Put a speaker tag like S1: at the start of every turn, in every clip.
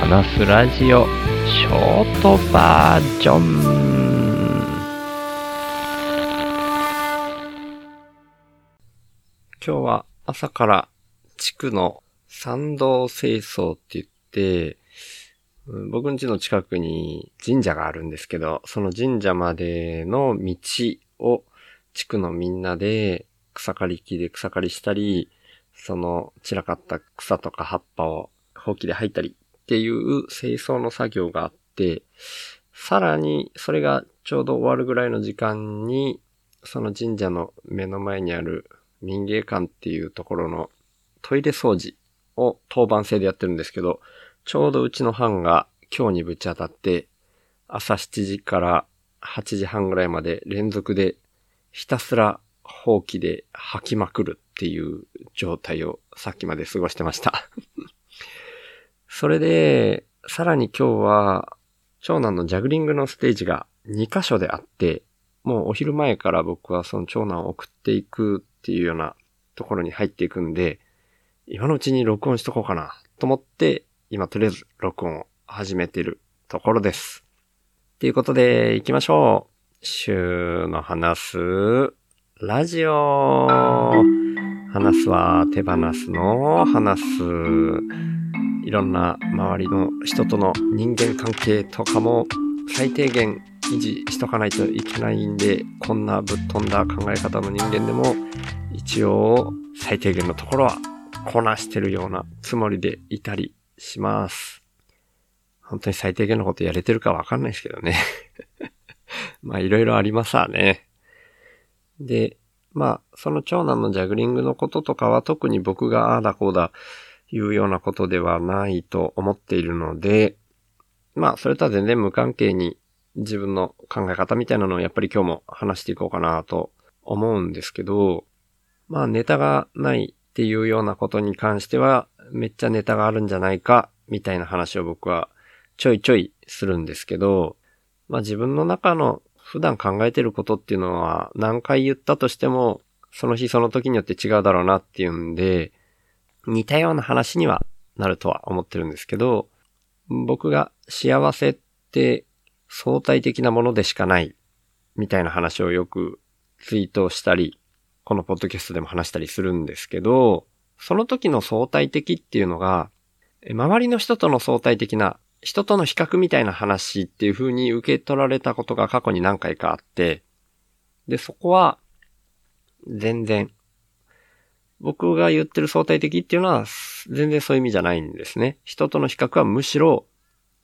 S1: 話すラジオショートバージョン。今日は朝から地区の参道清掃って言って、僕ん家の近くに神社があるんですけど、その神社までの道を地区のみんなで草刈り機で草刈りしたり、その散らかった草とか葉っぱをほうきで吐いたりっていう清掃の作業があって、さらにそれがちょうど終わるぐらいの時間に、その神社の目の前にある民芸館っていうところのトイレ掃除を当番制でやってるんですけど、ちょうどうちの班が今日にぶち当たって、朝7時から8時半ぐらいまで連続でひたすらほうきで吐きまくるっていう状態をさっきまで過ごしてました。それで、さらに今日は、長男のジャグリングのステージが2箇所であって、もうお昼前から僕はその長男を送っていくっていうようなところに入っていくんで、今のうちに録音しとこうかなと思って、今とりあえず録音を始めてるところです。ということで、行きましょう。週の話す、ラジオ。話すは手放すの話す。いろんな周りの人との人間関係とかも最低限維持しとかないといけないんで、こんなぶっ飛んだ考え方の人間でも、一応最低限のところはこなしてるようなつもりでいたりします。本当に最低限のことやれてるかわかんないですけどね。まあいろいろありますわね。で、まあその長男のジャグリングのこととかは特に僕がああだこうだいうようなことではないと思っているので、まあそれとは全然無関係に自分の考え方みたいなのをやっぱり今日も話していこうかなと思うんですけど、まあネタがないっていうようなことに関しては、めっちゃネタがあるんじゃないか、みたいな話を僕はちょいちょいするんですけど、まあ自分の中の普段考えてることっていうのは何回言ったとしても、その日その時によって違うだろうなっていうんで、似たような話にはなるとは思ってるんですけど、僕が幸せって相対的なものでしかない、みたいな話をよくツイートしたり、このポッドキャストでも話したりするんですけど、その時の相対的っていうのが、周りの人との相対的な、人との比較みたいな話っていう風に受け取られたことが過去に何回かあって、で、そこは、全然、僕が言ってる相対的っていうのは、全然そういう意味じゃないんですね。人との比較はむしろ、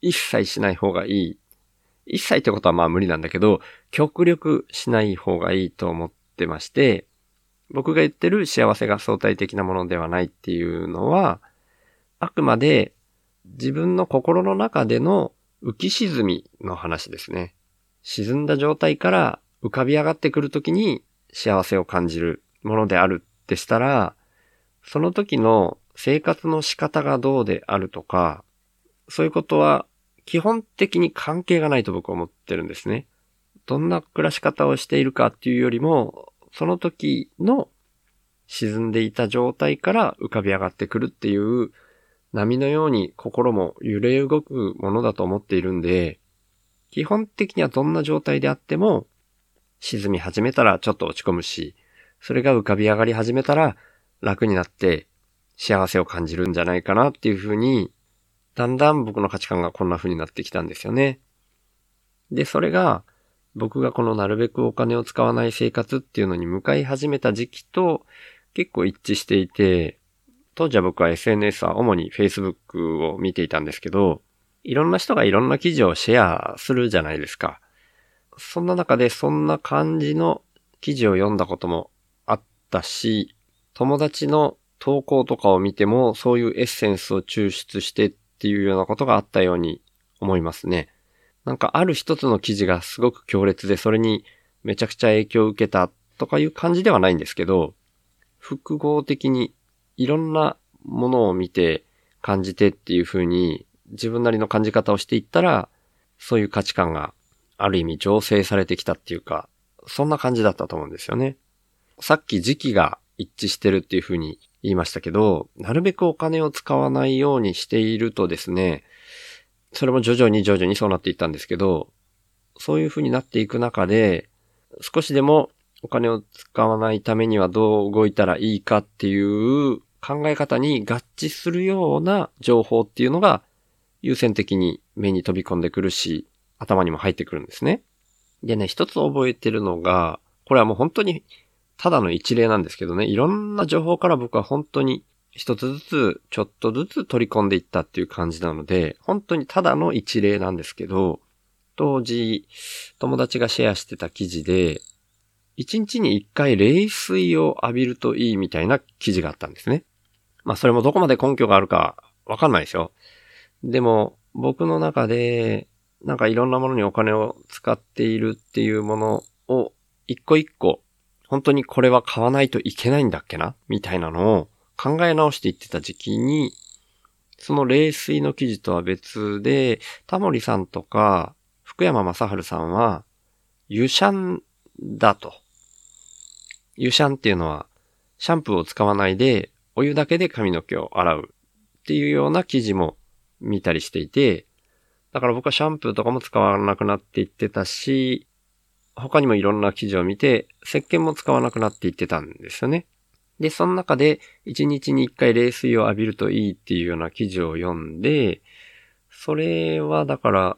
S1: 一切しない方がいい。一切ってことはまあ無理なんだけど、極力しない方がいいと思ってまして、僕が言ってる幸せが相対的なものではないっていうのは、あくまで自分の心の中での浮き沈みの話ですね。沈んだ状態から浮かび上がってくるときに幸せを感じるものであるってしたら、その時の生活の仕方がどうであるとか、そういうことは基本的に関係がないと僕は思ってるんですね。どんな暮らし方をしているかっていうよりも、その時の沈んでいた状態から浮かび上がってくるっていう波のように心も揺れ動くものだと思っているんで、基本的にはどんな状態であっても沈み始めたらちょっと落ち込むし、それが浮かび上がり始めたら楽になって幸せを感じるんじゃないかなっていうふうに、だんだん僕の価値観がこんな風になってきたんですよね。で、それが僕がこのなるべくお金を使わない生活っていうのに向かい始めた時期と結構一致していて、当時は僕は SNS は主に Facebook を見ていたんですけど、いろんな人がいろんな記事をシェアするじゃないですか。そんな中でそんな感じの記事を読んだこともったし、友達の投稿とかを見てもそういうエッセンスを抽出してっていうようなことがあったように思いますね。なんかある一つの記事がすごく強烈でそれにめちゃくちゃ影響を受けたとかいう感じではないんですけど、複合的にいろんなものを見て感じてっていう風に自分なりの感じ方をしていったら、そういう価値観がある意味醸成されてきたっていうか、そんな感じだったと思うんですよね。さっき時期が一致してるっていう風に言いましたけど、なるべくお金を使わないようにしているとですね、それも徐々に徐々にそうなっていったんですけど、そういう風になっていく中で、少しでもお金を使わないためにはどう動いたらいいかっていう考え方に合致するような情報っていうのが優先的に目に飛び込んでくるし、頭にも入ってくるんですね。でね、一つ覚えてるのが、これはもう本当にただの一例なんですけどね、いろんな情報から僕は本当に一つずつ、ちょっとずつ取り込んでいったっていう感じなので、本当にただの一例なんですけど、当時、友達がシェアしてた記事で、一日に一回冷水を浴びるといいみたいな記事があったんですね。まあそれもどこまで根拠があるかわかんないですよ。でも僕の中でなんかいろんなものにお金を使っているっていうものを一個一個本当にこれは買わないといけないんだっけな？みたいなのを考え直していってた時期に、その冷水の記事とは別で、タモリさんとか福山雅治さんは、湯シャンだと。湯シャンっていうのは、シャンプーを使わないで、お湯だけで髪の毛を洗うっていうような記事も見たりしていて、だから僕はシャンプーとかも使わなくなっていってたし、他にもいろんな記事を見て、石鹸も使わなくなっていってたんですよね。で、その中で、1日に1回冷水を浴びるといいっていうような記事を読んで、それはだから、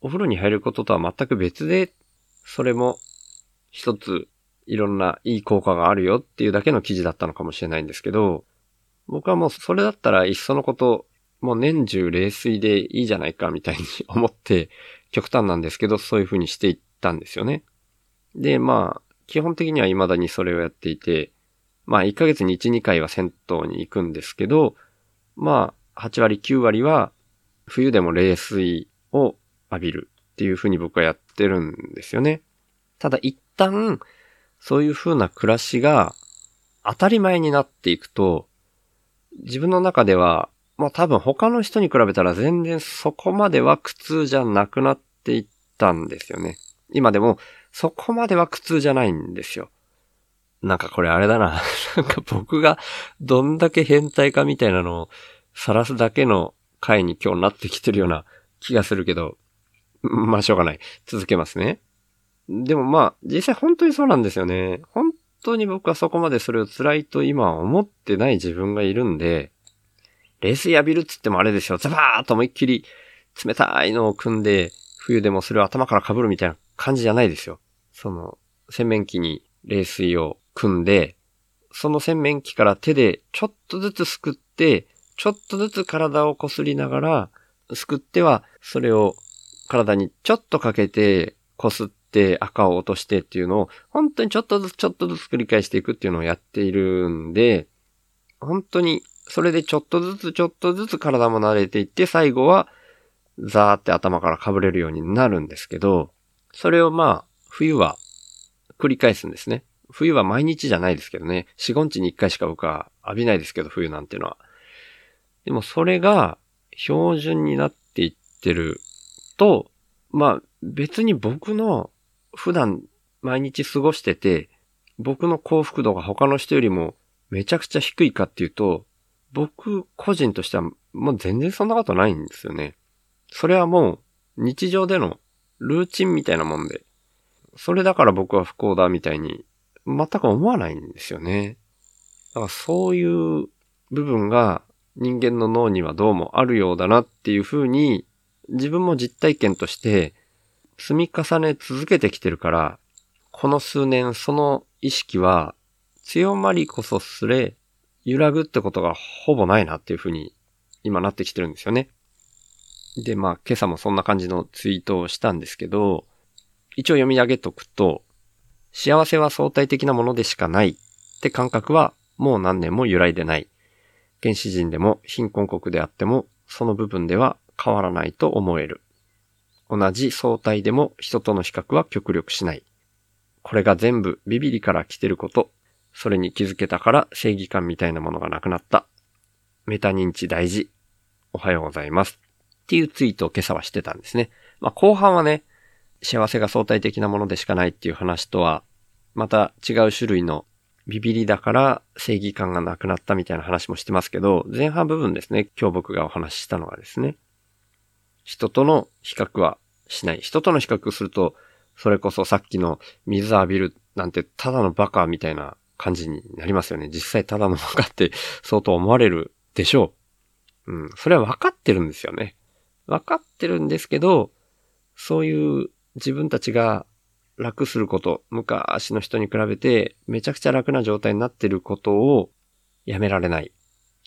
S1: お風呂に入ることとは全く別で、それも一ついろんないい効果があるよっていうだけの記事だったのかもしれないんですけど、僕はもうそれだったらいっそのこと、もう年中冷水でいいじゃないかみたいに思って、極端なんですけど、そういう風にしていったんですよね。で、まあ、基本的には未だにそれをやっていて、まあ、1ヶ月に1、2回は銭湯に行くんですけど、まあ、8割、9割は、冬でも冷水を浴びるっていう風に僕はやってるんですよね。ただ一旦、そういう風な暮らしが当たり前になっていくと、自分の中では、まあ多分他の人に比べたら全然そこまでは苦痛じゃなくなっていったんですよね。今でもそこまでは苦痛じゃないんですよ。なんかこれあれだな。なんか僕がどんだけ変態かみたいなのを晒すだけの回に今日なってきてるような気がするけど、まあしょうがない。続けますね。でもまあ、実際本当にそうなんですよね。本当に僕はそこまでそれを辛いと今は思ってない自分がいるんで、冷水浴びるっつってもあれですよ。ザバーっと思いっきり冷たいのを組んで、冬でもそれを頭から被るみたいな感じじゃないですよ。その、洗面器に冷水を組んで、その洗面器から手でちょっとずつすくって、ちょっとずつ体をこすりながら、すくっては、それを体にちょっとかけて、こすって赤を落としてっていうのを、本当にちょっとずつちょっとずつ繰り返していくっていうのをやっているんで、本当にそれでちょっとずつちょっとずつ体も慣れていって、最後はザーって頭からかぶれるようになるんですけど、それをまあ、冬は繰り返すんですね。冬は毎日じゃないですけどね。四五日に一回しか僕は浴びないですけど、冬なんていうのは。でもそれが標準になっていってると、まあ別に僕の普段毎日過ごしてて、僕の幸福度が他の人よりもめちゃくちゃ低いかっていうと、僕個人としてはもう全然そんなことないんですよね。それはもう日常でのルーチンみたいなもんで、それだから僕は不幸だみたいに全く思わないんですよね。だからそういう部分が人間の脳にはどうもあるようだなっていうふうに自分も実体験として積み重ね続けてきてるから、この数年その意識は強まりこそすれ揺らぐってことがほぼないなっていうふうに今なってきてるんですよね。で、まあ今朝もそんな感じのツイートをしたんですけど、一応読み上げとくと、幸せは相対的なものでしかないって感覚はもう何年も揺らいでない。原始人でも貧困国であってもその部分では変わらないと思える。同じ相対でも人との比較は極力しない。これが全部ビビリから来てること。それに気づけたから正義感みたいなものがなくなった。メタ認知大事。おはようございます。っていうツイートを今朝はしてたんですね。まあ後半はね、幸せが相対的なものでしかないっていう話とは、また違う種類のビビリだから正義感がなくなったみたいな話もしてますけど、前半部分ですね、今日僕がお話ししたのがですね。人との比較はしない。人との比較すると、それこそさっきの水浴びるなんてただのバカみたいな感じになりますよね。実際ただのバカって相当思われるでしょう。うん。それは分かってるんですよね。分かってるんですけど、そういう自分たちが楽すること、昔の人に比べてめちゃくちゃ楽な状態になってることをやめられない。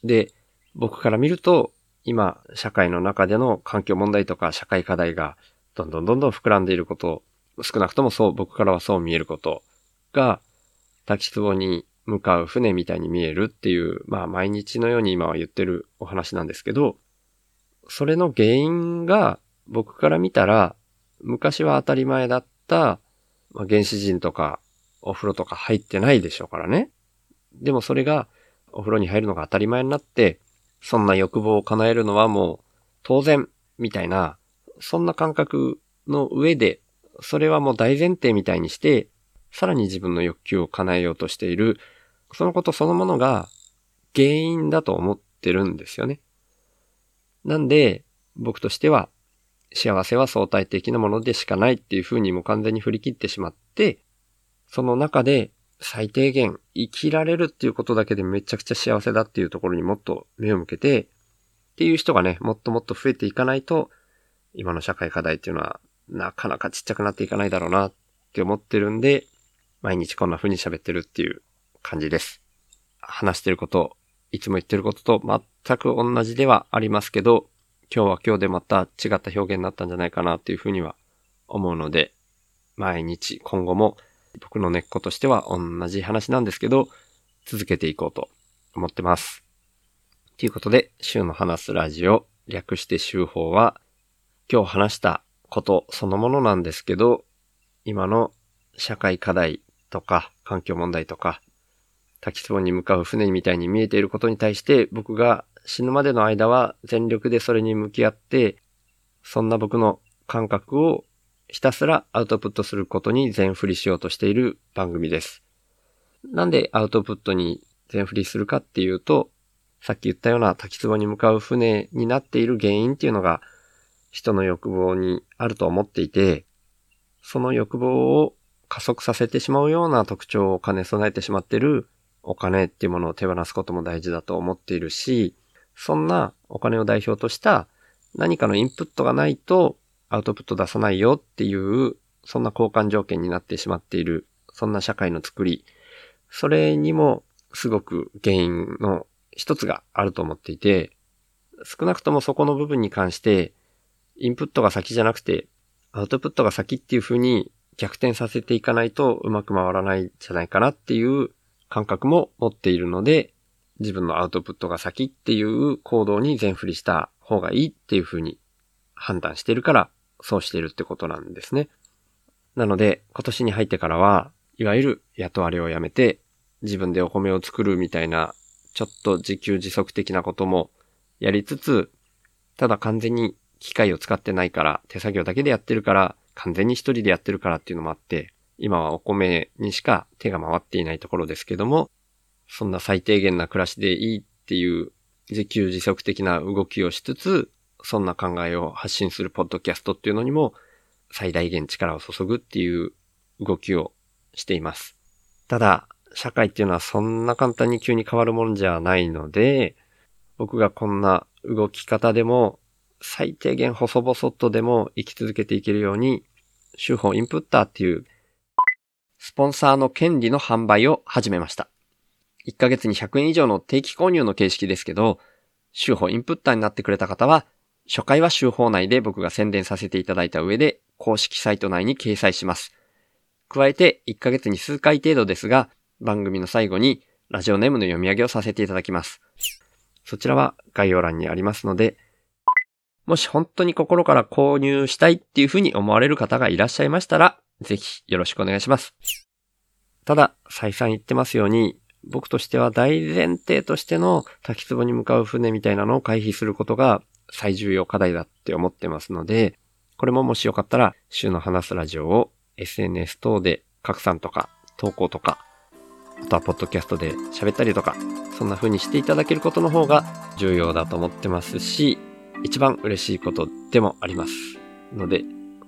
S1: で、僕から見ると、今、社会の中での環境問題とか社会課題がどんどんどんどん膨らんでいること、少なくともそう、僕からはそう見えることが、滝壺に向かう船みたいに見えるっていう、まあ毎日のように今は言ってるお話なんですけど、それの原因が僕から見たら、昔は当たり前だった、まあ、原始人とかお風呂とか入ってないでしょうからね。でもそれがお風呂に入るのが当たり前になって、そんな欲望を叶えるのはもう当然みたいな、そんな感覚の上で、それはもう大前提みたいにして、さらに自分の欲求を叶えようとしている、そのことそのものが原因だと思ってるんですよね。なんで、僕としては、幸せは相対的なものでしかないっていうふうにも完全に振り切ってしまって、その中で最低限生きられるっていうことだけでめちゃくちゃ幸せだっていうところにもっと目を向けて、っていう人がね、もっともっと増えていかないと、今の社会課題っていうのはなかなかちっちゃくなっていかないだろうなって思ってるんで、毎日こんな風に喋ってるっていう感じです。話してること、いつも言ってることと全く同じではありますけど、今日は今日でまた違った表現になったんじゃないかなっていうふうには思うので、毎日今後も僕の根っことしては同じ話なんですけど、続けていこうと思ってます。ということで、週の話すラジオ、略して週報は、今日話したことそのものなんですけど、今の社会課題とか環境問題とか、滝壺に向かう船みたいに見えていることに対して僕が死ぬまでの間は全力でそれに向き合って、そんな僕の感覚をひたすらアウトプットすることに全振りしようとしている番組です。なんでアウトプットに全振りするかっていうと、さっき言ったような滝壺に向かう船になっている原因っていうのが人の欲望にあると思っていて、その欲望を加速させてしまうような特徴を兼ね備えてしまっているお金っていうものを手放すことも大事だと思っているし、そんなお金を代表とした何かのインプットがないとアウトプット出さないよっていう、そんな交換条件になってしまっている、そんな社会の作り、それにもすごく原因の一つがあると思っていて、少なくともそこの部分に関して、インプットが先じゃなくて、アウトプットが先っていう風に逆転させていかないとうまく回らないんじゃないかなっていう感覚も持っているので、自分のアウトプットが先っていう行動に全振りした方がいいっていうふうに判断してるから、そうしてるってことなんですね。なので、今年に入ってからは、いわゆる雇われをやめて、自分でお米を作るみたいな、ちょっと自給自足的なこともやりつつ、ただ完全に機械を使ってないから、手作業だけでやってるから、完全に一人でやってるからっていうのもあって、今はお米にしか手が回っていないところですけども、そんな最低限な暮らしでいいっていう自給自足的な動きをしつつ、そんな考えを発信するポッドキャストっていうのにも最大限力を注ぐっていう動きをしています。ただ、社会っていうのはそんな簡単に急に変わるもんじゃないので、僕がこんな動き方でも最低限細々とでも生き続けていけるように、手法インプッターっていうスポンサーの権利の販売を始めました。1ヶ月に100円以上の定期購入の形式ですけど、週報インプッターになってくれた方は、初回は週報内で僕が宣伝させていただいた上で、公式サイト内に掲載します。加えて、1ヶ月に数回程度ですが、番組の最後にラジオネームの読み上げをさせていただきます。そちらは概要欄にありますので、もし本当に心から購入したいっていうふうに思われる方がいらっしゃいましたら、ぜひよろしくお願いします。ただ、再三言ってますように、僕としては大前提としての滝壺に向かう船みたいなのを回避することが最重要課題だって思ってますので、これももしよかったら、週の話すラジオを SNS 等で拡散とか投稿とか、あとはポッドキャストで喋ったりとか、そんな風にしていただけることの方が重要だと思ってますし、一番嬉しいことでもあります。ので、